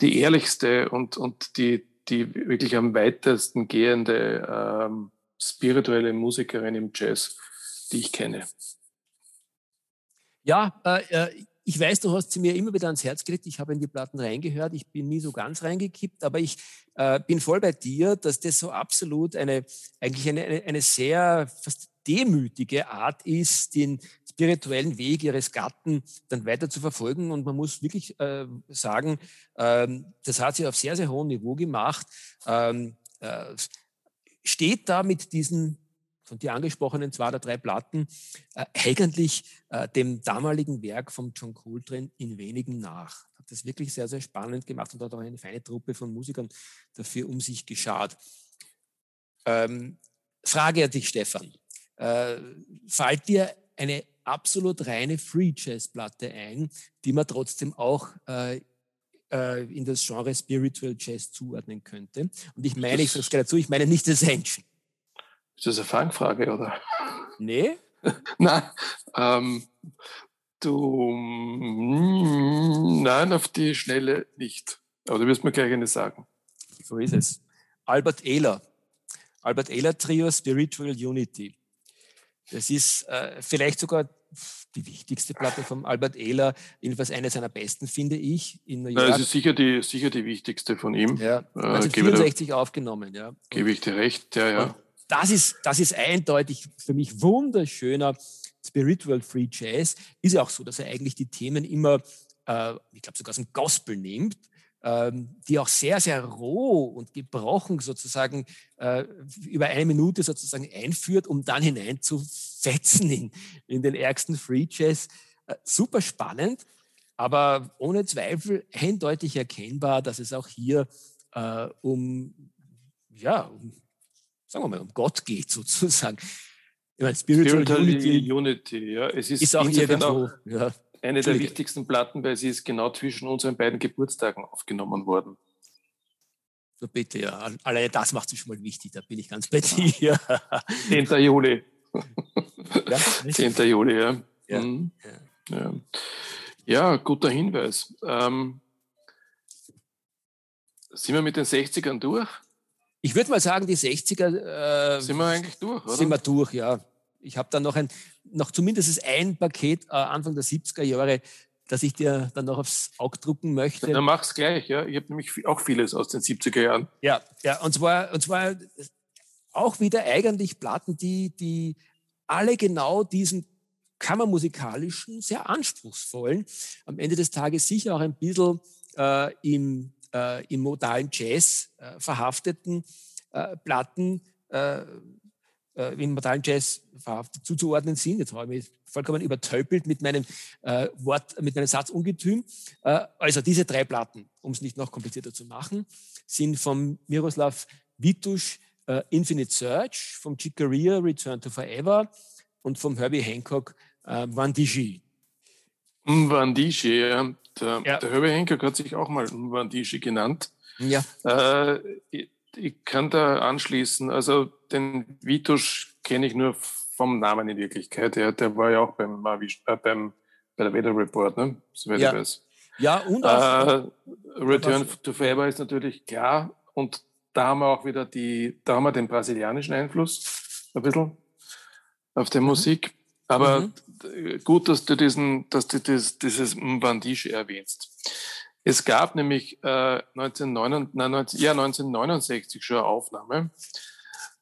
die ehrlichste und, und die, die wirklich am weitesten gehende ähm, spirituelle Musikerin im Jazz, die ich kenne. Ja, äh, äh ich weiß, du hast sie mir immer wieder ans Herz gelegt. Ich habe in die Platten reingehört. Ich bin nie so ganz reingekippt, aber ich äh, bin voll bei dir, dass das so absolut eine, eigentlich eine, eine sehr fast demütige Art ist, den spirituellen Weg ihres Gatten dann weiter zu verfolgen. Und man muss wirklich äh, sagen, ähm, das hat sie auf sehr, sehr hohem Niveau gemacht. Ähm, äh, steht da mit diesen von dir angesprochenen zwei oder drei Platten äh, eigentlich äh, dem damaligen Werk von John Coltrane in wenigen nach. Hat das wirklich sehr, sehr spannend gemacht und hat auch eine feine Truppe von Musikern dafür um sich geschart. Ähm, Frage an dich, Stefan. Äh, fällt dir eine absolut reine Free Jazz Platte ein, die man trotzdem auch äh, äh, in das Genre Spiritual Jazz zuordnen könnte? Und ich meine, ich sage es dazu, ich meine nicht Ascension. Ist das eine Fangfrage, oder? Nee. nein. Ähm, du, nein, auf die Schnelle nicht. Aber du wirst mir gleich eine sagen. So ist es. Albert Ehler. Albert Ehler Trio Spiritual Unity. Das ist äh, vielleicht sogar die wichtigste Platte von Albert Ehler, jedenfalls eine seiner besten, finde ich, in New York. Ja, es ist sicher die, sicher die wichtigste von ihm. Ja, 1964 äh, aufgenommen, ja. Gebe ich dir recht, ja, ja das ist, das ist eindeutig für mich wunderschöner Spiritual Free Jazz ist ja auch so, dass er eigentlich die Themen immer, äh, ich glaube sogar aus dem Gospel nimmt, die auch sehr, sehr roh und gebrochen sozusagen äh, über eine Minute sozusagen einführt, um dann hinein zu fetzen in, in den ärgsten Free Jazz. Äh, super spannend, aber ohne Zweifel eindeutig erkennbar, dass es auch hier äh, um, ja, um, sagen wir mal, um Gott geht sozusagen. Ich meine, Spiritual, Spiritual Unity, Unity, ja. Es ist, ist auch irgendwo, auch ja. Eine der wichtigsten Platten, weil sie ist genau zwischen unseren beiden Geburtstagen aufgenommen worden. So bitte, ja. Alleine das macht es schon mal wichtig, da bin ich ganz bei dir. 10. Juli. Ja, 10. Juli, ja. Ja. Mhm. ja. ja. guter Hinweis. Ähm, sind wir mit den 60ern durch? Ich würde mal sagen, die 60er. Äh, sind wir eigentlich durch, oder? Sind wir durch, ja. Ich habe dann noch ein, noch zumindest ein Paket äh, Anfang der 70er Jahre, das ich dir dann noch aufs Auge drucken möchte. Dann mach's gleich, ja. Ich habe nämlich auch vieles aus den 70er Jahren. Ja, ja, und zwar, und zwar auch wieder eigentlich Platten, die, die alle genau diesen kammermusikalischen, sehr anspruchsvollen, am Ende des Tages sicher auch ein bisschen äh, im, äh, im modalen Jazz äh, verhafteten äh, Platten äh, in modalen Jazz verhaftet zuzuordnen sind. Jetzt habe ich mich vollkommen übertöpelt mit meinem äh, Wort, mit meinem Satzungetüm. Äh, also diese drei Platten, um es nicht noch komplizierter zu machen, sind vom Miroslav Vitusch äh, Infinite Search, vom Chick Corea Return to Forever und vom Herbie Hancock äh, Vandishi. Vandishi, ja. Der, ja. der Herbie Hancock hat sich auch mal Vandishi genannt. Ja. Äh, ich kann da anschließen. Also den Vitusch kenne ich nur vom Namen in Wirklichkeit. Der, der war ja auch beim, äh, beim bei der Weather Report, ne? Soweit ja. ich weiß. Ja, und auch, äh, Return to Faber ist natürlich klar. Und da haben wir auch wieder die, da haben wir den brasilianischen Einfluss ein bisschen auf der mhm. Musik. Aber mhm. gut, dass du diesen, dass du das, dieses Mbandiche erwähnst. Es gab nämlich äh, 1969, ja, 1969 schon eine Aufnahme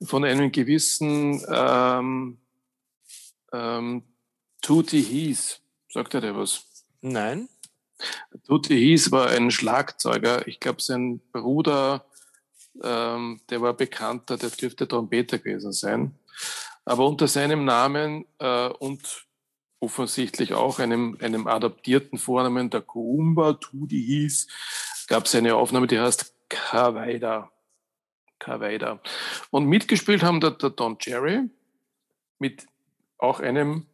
von einem gewissen ähm, ähm, Tutti Hies. Sagt er dir was? Nein. Tutti Hies war ein Schlagzeuger. Ich glaube, sein Bruder, ähm, der war bekannter, der dürfte Trompeter gewesen sein. Aber unter seinem Namen äh, und offensichtlich auch einem, einem adaptierten Vornamen, der Kuumba Tudi hieß, gab es eine Aufnahme, die heißt Kawaida. Kawaida. Und mitgespielt haben da der Don Cherry mit auch einem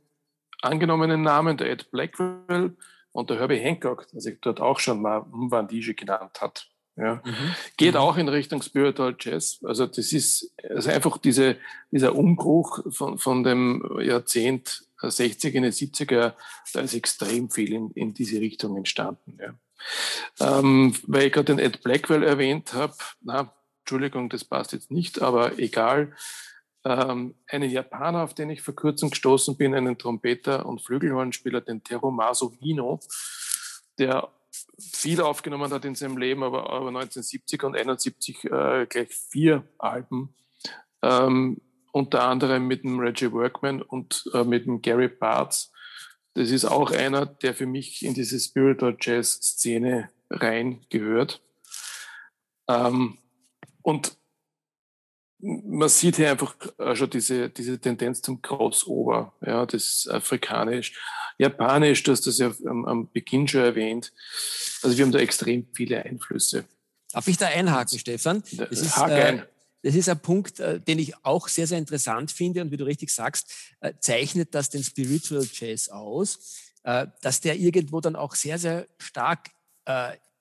angenommenen Namen, der Ed Blackwell und der Herbie Hancock, der sich dort auch schon mal Mvandije genannt hat. Ja. Mhm. Geht mhm. auch in Richtung Spiritual Jazz. Also das ist also einfach diese, dieser Umbruch von, von dem Jahrzehnt 60er, in den 70er, da ist extrem viel in, in diese Richtung entstanden. Ja. Ähm, weil ich gerade den Ed Blackwell erwähnt habe, na, Entschuldigung, das passt jetzt nicht, aber egal. Ähm, einen Japaner, auf den ich vor kurzem gestoßen bin, einen Trompeter und Flügelhornspieler, den Terumasu Hino, der viel aufgenommen hat in seinem Leben, aber, aber 1970 und 71 äh, gleich vier Alben. Ähm, unter anderem mit dem Reggie Workman und äh, mit dem Gary Bartz. Das ist auch einer, der für mich in diese Spiritual Jazz Szene rein gehört. Ähm, und man sieht hier einfach äh, schon diese, diese Tendenz zum Crossover, ja, das Afrikanisch, Japanisch, du hast das ja am, am Beginn schon erwähnt. Also wir haben da extrem viele Einflüsse. Darf ich da einhaken, Stefan? Das ist, Hake äh, ein. Das ist ein Punkt, äh, den ich auch sehr, sehr interessant finde und wie du richtig sagst, äh, zeichnet das den Spiritual Jazz aus, äh, dass der irgendwo dann auch sehr, sehr stark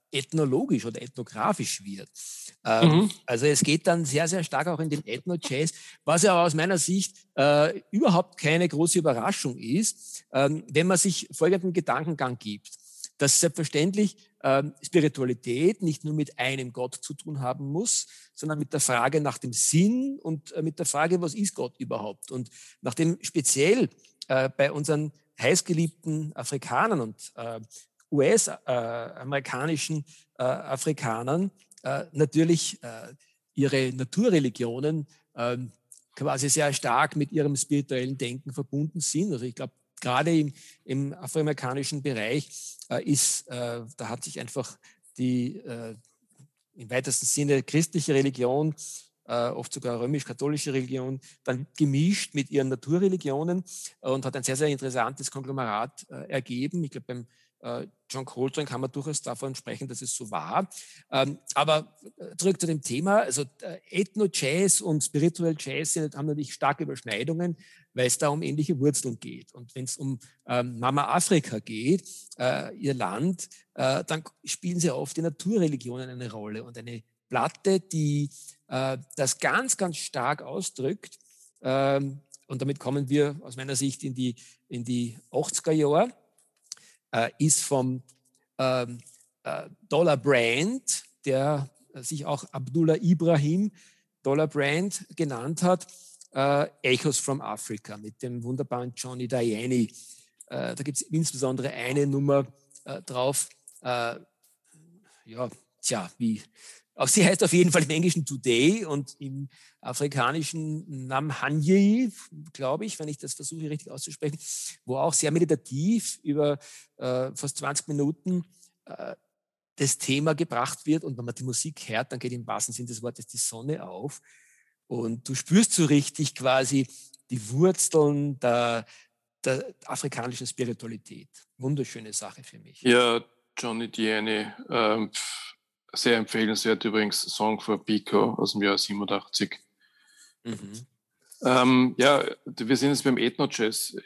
ethnologisch oder ethnografisch wird. Ähm, mhm. Also es geht dann sehr, sehr stark auch in den Ethno-Jazz, was ja aus meiner Sicht äh, überhaupt keine große Überraschung ist, ähm, wenn man sich folgenden Gedankengang gibt, dass selbstverständlich ähm, Spiritualität nicht nur mit einem Gott zu tun haben muss, sondern mit der Frage nach dem Sinn und äh, mit der Frage, was ist Gott überhaupt? Und nachdem speziell äh, bei unseren heißgeliebten Afrikanern und äh, US-amerikanischen Afrikanern natürlich ihre Naturreligionen ähm, quasi sehr stark mit ihrem spirituellen Denken verbunden sind. Also ich glaube, gerade im, im afroamerikanischen Bereich äh, ist, äh, da hat sich einfach die äh, im weitesten Sinne christliche Religion, äh, oft sogar römisch-katholische Religion, dann gemischt mit ihren Naturreligionen und hat ein sehr, sehr interessantes Konglomerat äh, ergeben. Ich glaube, beim äh, John Coltrane kann man durchaus davon sprechen, dass es so war. Ähm, aber äh, zurück zu dem Thema. Also äh, Ethno-Jazz und Spiritual Jazz haben natürlich starke Überschneidungen, weil es da um ähnliche Wurzeln geht. Und wenn es um ähm, Mama Afrika geht, ihr Land, dann spielen sie oft die Naturreligionen eine Rolle. Und eine Platte, die das ganz, ganz stark ausdrückt, ähm, und damit kommen wir aus meiner Sicht in die, in die 80er Jahre, äh, ist vom ähm, äh, Dollar Brand, der sich auch Abdullah Ibrahim Dollar Brand genannt hat, äh, Echoes from Africa mit dem wunderbaren Johnny Diani. Äh, da gibt es insbesondere eine Nummer äh, drauf. Äh, ja, tja, wie auch sie heißt auf jeden Fall im Englischen Today und im afrikanischen Namhanyi, glaube ich, wenn ich das versuche richtig auszusprechen, wo auch sehr meditativ über äh, fast 20 Minuten äh, das Thema gebracht wird. Und wenn man die Musik hört, dann geht im wahrsten Sinne des Wortes die Sonne auf. Und du spürst so richtig quasi die Wurzeln der, der afrikanischen Spiritualität. Wunderschöne Sache für mich. Ja, Johnny Diane, ähm, sehr empfehlenswert übrigens, Song for Pico aus dem Jahr 87. Mhm. Ähm, ja, wir sind jetzt beim Ethno-Jazz.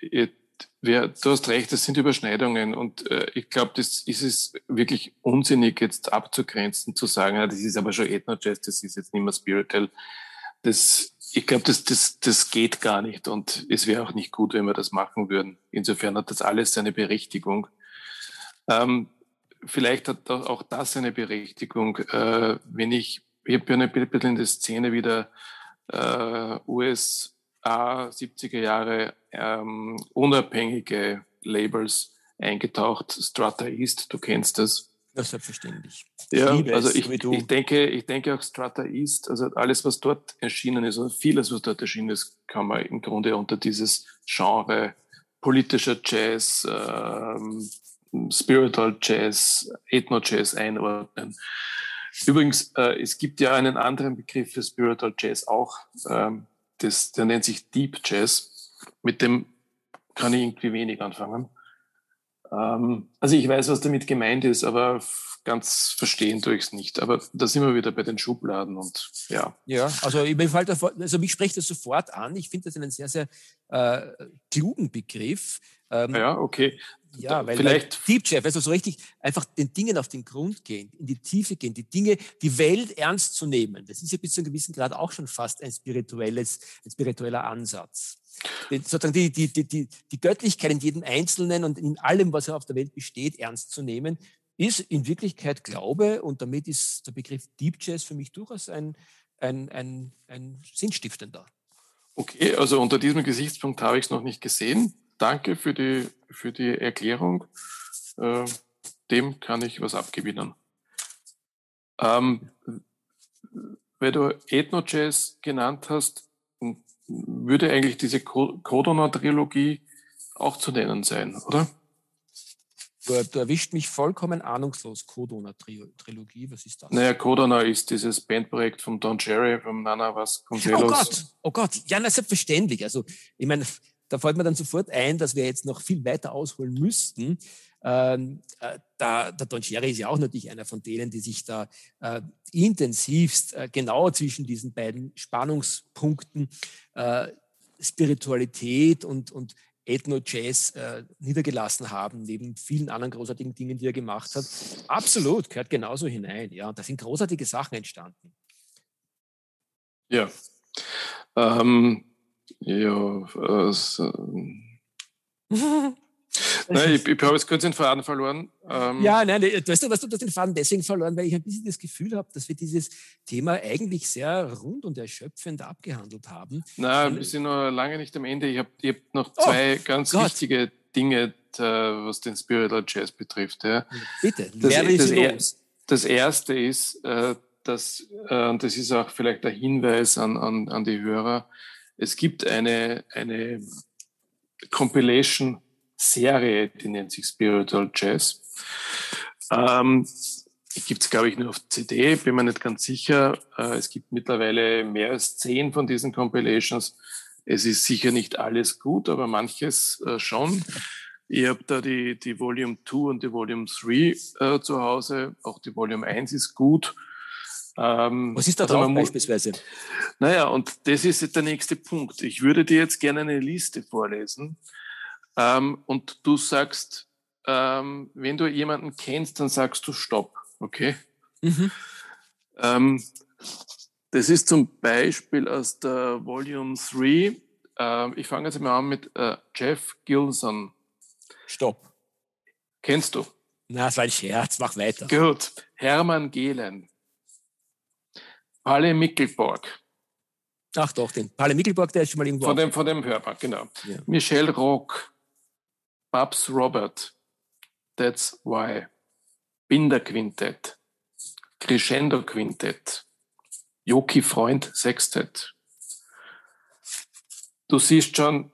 Du hast recht, das sind Überschneidungen und äh, ich glaube, das ist es wirklich unsinnig jetzt abzugrenzen, zu sagen, ja, das ist aber schon Ethno-Jazz, das ist jetzt nicht mehr Spiritual. Das, ich glaube, das, das, das geht gar nicht und es wäre auch nicht gut, wenn wir das machen würden. Insofern hat das alles seine Berechtigung. Ähm, vielleicht hat auch das eine Berechtigung. Äh, wenn ich, ich ja ein bisschen in der Szene wieder äh, USA 70er Jahre ähm, unabhängige Labels eingetaucht. Strata East, du kennst das. Ja, selbstverständlich. Ja, also ich, ich, denke, ich denke auch Strata East, also alles, was dort erschienen ist, oder vieles, was dort erschienen ist, kann man im Grunde unter dieses Genre politischer Jazz, ähm, Spiritual Jazz, Ethno Jazz einordnen. Übrigens, äh, es gibt ja einen anderen Begriff für Spiritual Jazz auch, ähm, das, der nennt sich Deep Jazz. Mit dem kann ich irgendwie wenig anfangen. Ähm, also ich weiß, was damit gemeint ist, aber ganz verstehen tue ich es nicht. Aber da sind wir wieder bei den Schubladen und ja. Ja, also, mir fällt also mich spricht das sofort an. Ich finde das einen sehr, sehr äh, klugen Begriff. Ähm, ja, okay. Ja, weil vielleicht Deep Chef, also so richtig einfach den Dingen auf den Grund gehen, in die Tiefe gehen, die Dinge, die Welt ernst zu nehmen. Das ist ja bis zu einem gewissen Grad auch schon fast ein spirituelles, ein spiritueller Ansatz. Den, sozusagen die, die, die, die, die Göttlichkeit in jedem Einzelnen und in allem, was auf der Welt besteht, ernst zu nehmen, ist in Wirklichkeit Glaube und damit ist der Begriff Deep Jazz für mich durchaus ein, ein, ein, ein sinnstiftender. Okay, also unter diesem Gesichtspunkt habe ich es noch nicht gesehen danke für die, für die Erklärung. Äh, dem kann ich was abgewinnen. Ähm, weil du Ethno-Jazz genannt hast, würde eigentlich diese Kodona-Trilogie auch zu nennen sein, oder? Du, erwischt mich vollkommen ahnungslos. Kodona-Trilogie, was ist das? Naja, Kodona ist dieses Bandprojekt von Don Cherry, von Nana Vasconcelos. Oh Gott, oh Gott, ja, na, selbstverständlich. Also, ich meine, da fällt mir dann sofort ein, dass wir jetzt noch viel weiter ausholen müssten. Ähm, äh, da, der Don Cherry ist ja auch natürlich einer von denen, die sich da äh, intensivst äh, genau zwischen diesen beiden Spannungspunkten äh, Spiritualität und, und Ethno-Jazz äh, niedergelassen haben, neben vielen anderen großartigen Dingen, die er gemacht hat. Absolut, gehört genauso hinein. Ja, da sind großartige Sachen entstanden. Ja. Ähm, ja, also, Nein, ich, ich habe jetzt kurz den Faden verloren. Ähm ja, nein, weißt du, was du hast den Faden deswegen verloren, weil ich ein bisschen das Gefühl habe, dass wir dieses Thema eigentlich sehr rund und erschöpfend abgehandelt haben. Nein, wir sind noch lange nicht am Ende. Ich habe hab noch oh, zwei oh, ganz Gott. wichtige Dinge, was den Spiritual Jazz betrifft. Ja. Bitte, das, das, das, das erste ist, äh, dass, äh, und das ist auch vielleicht ein Hinweis an, an, an die Hörer, Es gibt eine, eine Compilation-Serie, die nennt sich Spiritual Jazz. Ähm, gibt es, glaube ich, nur auf CD, bin mir nicht ganz sicher. Äh, es gibt mittlerweile mehr als zehn von diesen Compilations. Es ist sicher nicht alles gut, aber manches äh, schon. Ich habe da die, die Volume 2 und die Volume 3 äh, zu Hause. Auch die Volume 1 ist gut. Ähm, Was ist da drauf beispielsweise? Naja, und das ist der nächste Punkt. Ich würde dir jetzt gerne eine Liste vorlesen. Ähm, und du sagst, ähm, wenn du jemanden kennst, dann sagst du Stopp. Okay? Mhm. Ähm, das ist zum Beispiel aus der Volume 3. Ähm, ich fange jetzt mal an mit äh, Jeff Gilson. Stopp. Kennst du? Na, das war ein Scherz, mach weiter. Gut. Hermann Gehlen. Palle Mickelborg. Ach doch, den Palle Mickelborg, der ist schon mal irgendwo. Von dem, von dem hörbar, genau. Ja. Michelle Rock. Babs Robert. That's Why. Binder Quintett. Crescendo Quintett. Joki Freund Sextett. Du siehst schon,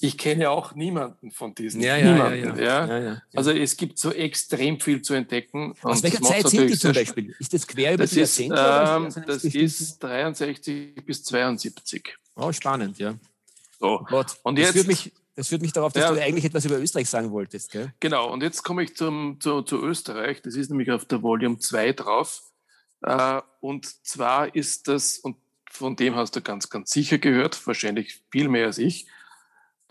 ich kenne auch niemanden von diesen. Ja, ja, niemanden, ja, ja. ja, Also es gibt so extrem viel zu entdecken. Aus welcher Zeit sind die zum Beispiel? Ist das quer über das die ist, Ähm, das ist 63 bis 72. Oh, spannend, ja. So. Und jetzt, das führt mich, das führt mich darauf, dass du eigentlich etwas über Österreich sagen wolltest. Gell? Genau, und jetzt komme ich zum, zu, zu Österreich. Das ist nämlich auf der Volume 2 drauf. Äh, und zwar ist das, und von dem hast du ganz, ganz sicher gehört, wahrscheinlich viel mehr als ich,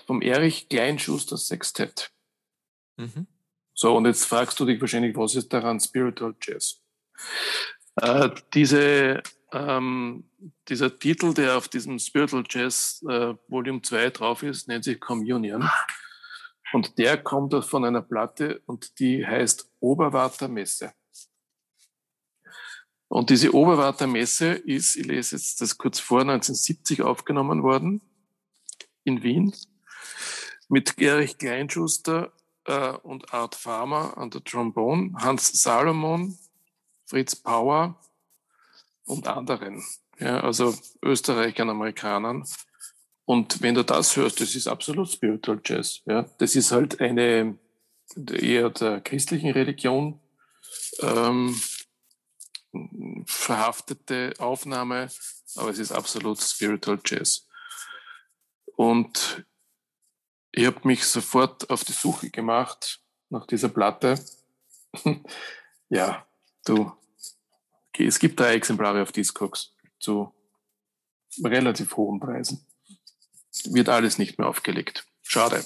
vom Erich Kleinschuster Sextett. Mhm. So, und jetzt fragst du dich wahrscheinlich, was ist daran Spiritual Jazz? Äh, diese, ähm, dieser Titel, der auf diesem Spiritual Jazz äh, Volume 2 drauf ist, nennt sich Communion. Und der kommt von einer Platte und die heißt Oberwarter Messe. Und diese Oberwarter Messe ist, ich lese jetzt das kurz vor, 1970 aufgenommen worden in Wien mit Erich Kleinschuster äh, und Art Farmer an der Trombone, Hans Salomon, Fritz Power und anderen. Ja, also Österreichern, Amerikanern. Und wenn du das hörst, das ist absolut Spiritual Jazz. Ja, das ist halt eine eher der christlichen Religion ähm, verhaftete Aufnahme, aber es ist absolut Spiritual Jazz. Und ich habe mich sofort auf die Suche gemacht nach dieser Platte. ja, du, es gibt drei Exemplare auf Discogs zu relativ hohen Preisen. Wird alles nicht mehr aufgelegt. Schade.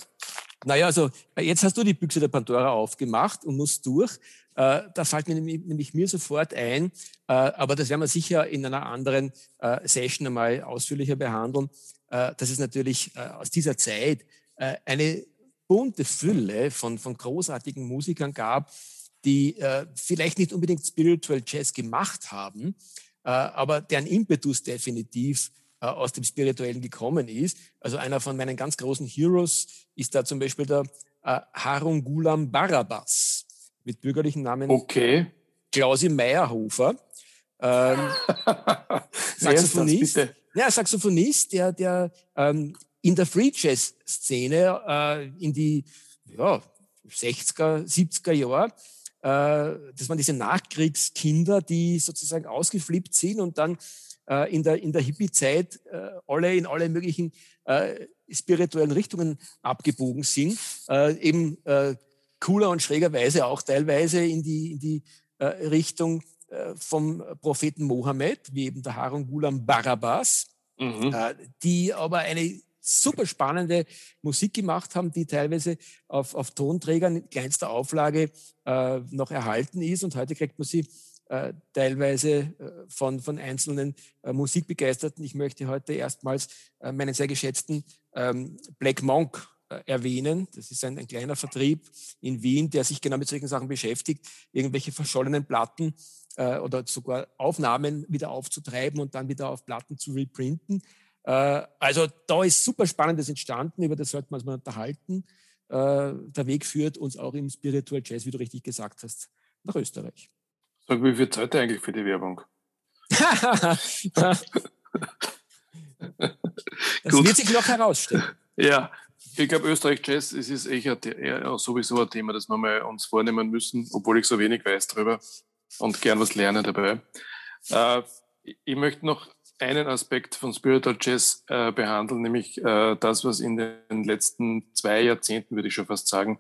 Naja, also jetzt hast du die Büchse der Pandora aufgemacht und musst durch. Äh, da fällt mir nämlich, nämlich, mir sofort ein, äh, aber das werden wir sicher in einer anderen äh, Session einmal ausführlicher behandeln, äh, dass es natürlich äh, aus dieser Zeit äh, eine bunte Fülle von, von großartigen Musikern gab, die äh, vielleicht nicht unbedingt Spiritual Jazz gemacht haben, äh, aber deren Impetus definitiv äh, aus dem Spirituellen gekommen ist. Also einer von meinen ganz großen Heroes ist da zum Beispiel der äh, Harun Gulam Barabas mit bürgerlichen Namen okay. Klausi Meyerhofer. Ähm, Saxophonist. Ja, Saxophonist, der, der ähm, in der Free Jazz Szene äh, in die ja, 60er, 70er Jahre. Äh, das waren diese Nachkriegskinder, die sozusagen ausgeflippt sind und dann äh, in der, in der Hippie-Zeit äh, alle in alle möglichen äh, spirituellen Richtungen abgebogen sind. Äh, eben äh, cooler und schrägerweise auch teilweise in die, in die äh, Richtung äh, vom Propheten Mohammed, wie eben der Harun Gulam Barabbas, mhm. äh, die aber eine super spannende Musik gemacht haben, die teilweise auf, auf Tonträgern in kleinster Auflage äh, noch erhalten ist. Und heute kriegt man sie äh, teilweise äh, von, von einzelnen äh, Musikbegeisterten. Ich möchte heute erstmals äh, meinen sehr geschätzten ähm, Black Monk äh, erwähnen. Das ist ein, ein, kleiner Vertrieb in Wien, der sich genau mit solchen Sachen beschäftigt, irgendwelche verschollenen Platten äh, oder sogar Aufnahmen wieder aufzutreiben und dann wieder auf Platten zu reprinten. Äh, also da ist super Spannendes entstanden, über das sollten wir uns mal unterhalten. Äh, der Weg führt uns auch im Spiritual Jazz, wie du richtig gesagt hast, nach Österreich. Sag, wie viel Zeit eigentlich für die Werbung? Das wird sich noch herausstellen. Ja, ich glaube, Österreich Jazz es ist eher sowieso ein Thema, das wir mal uns vornehmen müssen, obwohl ich so wenig weiß darüber und gern was lerne dabei. Äh, ich möchte noch einen Aspekt von Spiritual Jazz äh, behandeln, nämlich äh, das, was in den letzten zwei Jahrzehnten, würde ich schon fast sagen,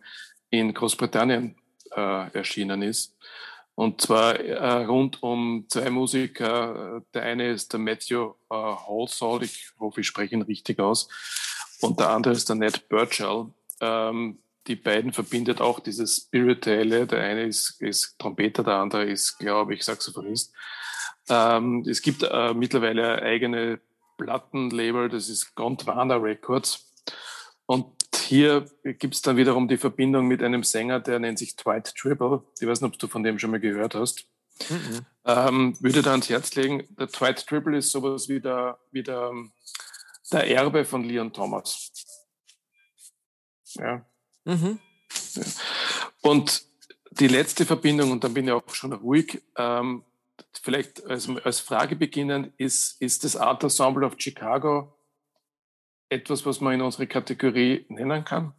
in Großbritannien äh, erschienen ist. Und zwar äh, rund um zwei Musiker. Der eine ist der Matthew äh, Halsall, ich hoffe, ich spreche ihn richtig aus. Und der andere ist der Ned Burchell. Ähm, die beiden verbindet auch dieses Spirituelle. Der eine ist, ist Trompeter, der andere ist, glaube ich, Saxophonist. Ähm, es gibt äh, mittlerweile eigene Plattenlabel, das ist Gondwana Records. Und hier gibt es dann wiederum die Verbindung mit einem Sänger, der nennt sich Dwight Tribble. Ich weiß nicht, ob du von dem schon mal gehört hast. Mhm. Ähm, würde da ans Herz legen. Der Dwight Tribble ist sowas wie der, wie der, der Erbe von Leon Thomas. Ja. Mhm. ja. Und die letzte Verbindung, und dann bin ich auch schon ruhig, ähm, vielleicht als, als Frage beginnen, ist, ist das Art Ensemble of Chicago etwas, was man in unsere Kategorie nennen kann?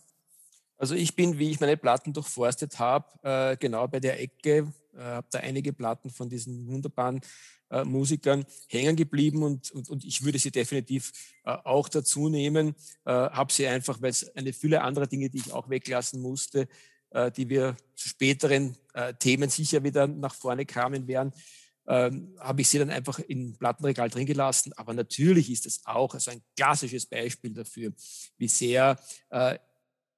Also ich bin, wie ich meine Platten durchforstet habe, äh, genau bei der Ecke, äh, habe da einige Platten von diesen wunderbaren äh, Musikern hängen geblieben und, und, und ich würde sie definitiv äh, auch dazu nehmen. Äh, habe sie einfach, weil es eine Fülle anderer Dinge, die ich auch weglassen musste, äh, die wir zu späteren Themen sicher wieder nach vorne kamen werden, ähm, habe ich sie dann einfach im Plattenregal drin gelassen. Aber natürlich ist es auch also ein klassisches Beispiel dafür, wie sehr äh,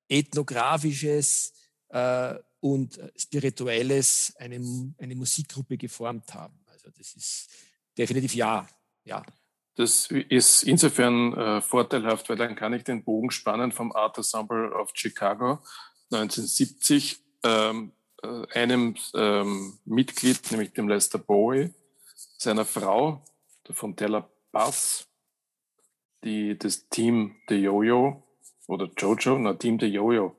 ethnografisches äh, und spirituelles eine, eine Musikgruppe geformt haben. Also das ist definitiv ja, ja. Das ist insofern äh, vorteilhaft, weil dann kann ich den Bogen spannen vom Art Ensemble of Chicago 1970 ähm, äh, einem ähm, Mitglied, nämlich dem Lester Bowie, seiner Frau, der Fontella Bass, die das Team The Yo-Yo oder Jojo, na Team The Yo-Yo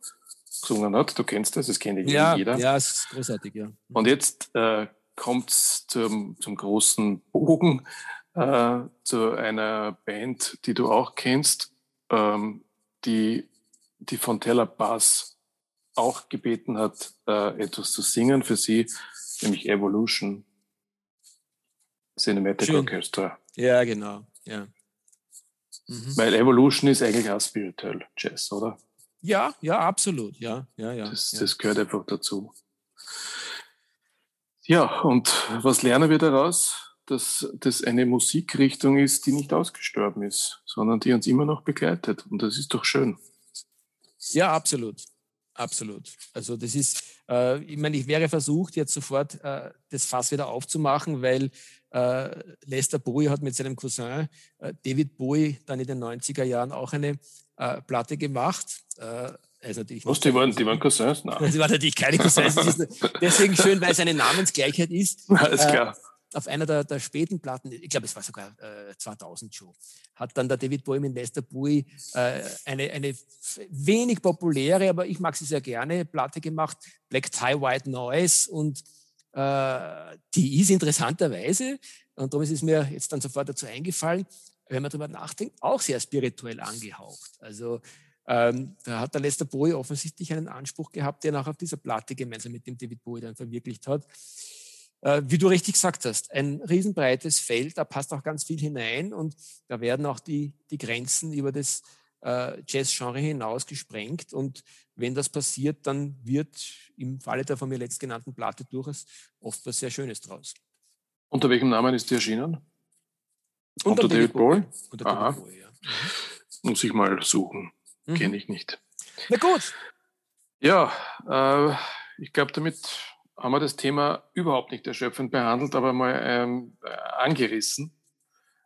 gesungen hat. Du kennst das, das kennt ja, jeder. Ja, es ist großartig, ja. Und jetzt äh, kommt es zum, zum großen Bogen äh, zu einer Band, die du auch kennst, ähm, die die Fontella Bass auch gebeten hat, äh, etwas zu singen für sie, nämlich Evolution Cinematic Schön. Orchestra. Ja, genau. Ja. Mhm. Weil Evolution ist eigentlich auch Spiritual Jazz, oder? Ja, ja, absolut. Ja, ja, ja. Das, ja. das gehört einfach dazu. Ja, und was lernen wir daraus? Dass das eine Musikrichtung ist, die nicht ausgestorben ist, sondern die uns immer noch begleitet. Und das ist doch schön. Ja, absolut. Absolut. Also das ist, äh, ich meine, ich wäre versucht, jetzt sofort äh, das Fass wieder aufzumachen, weil äh, Lester Bowie hat mit seinem Cousin äh, David Bowie dann in den 90er Jahren auch eine äh, Platte gemacht. Also Was, die waren, die waren Cousins? Nein. Die waren natürlich keine Cousins. deswegen schön, weil es eine Namensgleichheit ist. Alles klar auf einer der, der, späten Platten, ich glaube, es war sogar äh, 2000 schon, hat dann der David Bowie mit Lester Bowie äh, eine, eine wenig populäre, aber ich mag sie sehr gerne, Platte gemacht, Black Tie White Noise und äh, die ist interessanterweise, und darum ist es mir jetzt dann sofort dazu eingefallen, wenn man darüber nachdenkt, auch sehr spirituell angehaucht. Also ähm, da hat der Lester Bowie offensichtlich einen Anspruch gehabt, der nachher auf dieser Platte gemeinsam mit dem David Bowie dann verwirklicht hat. Äh, wie du richtig gesagt hast, ein riesenbreites Feld, da passt auch ganz viel hinein und da werden auch die, die Grenzen über das äh, Jazz-Genre hinaus gesprengt. Und wenn das passiert, dann wird im Falle der von mir letztgenannten Platte durchaus oft was sehr Schönes draus. Unter welchem Namen ist die erschienen? Unter, Unter David Bowie? Unter Aha. David Bowie, ja. Mhm. Muss ich mal suchen. Mhm. Kenne ich nicht. Na gut. Ja, äh, ich glaube, damit haben wir das Thema überhaupt nicht erschöpfend behandelt, aber mal ähm, äh, angerissen.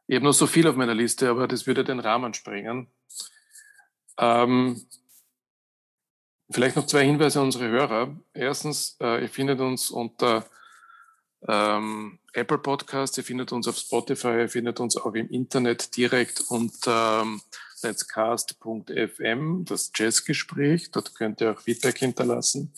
Ich habe noch so viel auf meiner Liste, aber das würde den Rahmen sprengen. Ähm, vielleicht noch zwei Hinweise an unsere Hörer. Erstens, äh, ihr findet uns unter ähm, Apple Podcasts, ihr findet uns auf Spotify, ihr findet uns auch im Internet direkt unter ähm, letscast.fm, das Jazzgespräch. Dort könnt ihr auch Feedback hinterlassen.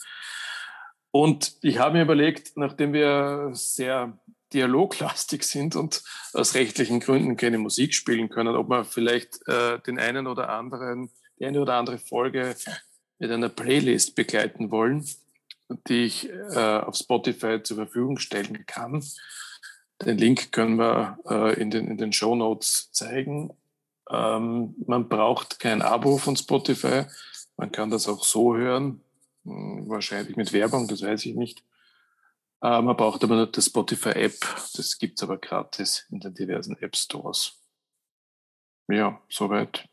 Und ich habe mir überlegt, nachdem wir sehr dialoglastig sind und aus rechtlichen Gründen keine Musik spielen können, ob man vielleicht äh, den einen oder anderen, die eine oder andere Folge mit einer Playlist begleiten wollen, die ich äh, auf Spotify zur Verfügung stellen kann. Den Link können wir äh, in, den, in den Show Notes zeigen. Ähm, man braucht kein Abo von Spotify. Man kann das auch so hören. Hm, wahrscheinlich mit Werbung, das weiß ich nicht. Äh, man braucht aber nur die Spotify-App. Das gibt es aber gratis in den diversen App Stores. Ja, soweit.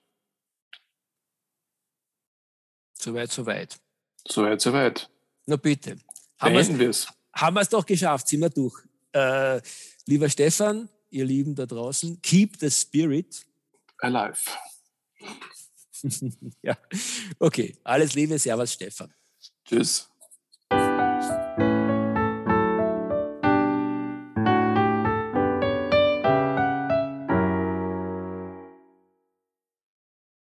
Soweit, soweit. Soweit, soweit. Na bitte. Haben wir es. Haben wir es doch geschafft, sind wir durch. Äh, lieber Stefan, ihr Lieben da draußen, keep the spirit alive. ja, okay. Alles Liebe, Servus, Stefan. Tschüss.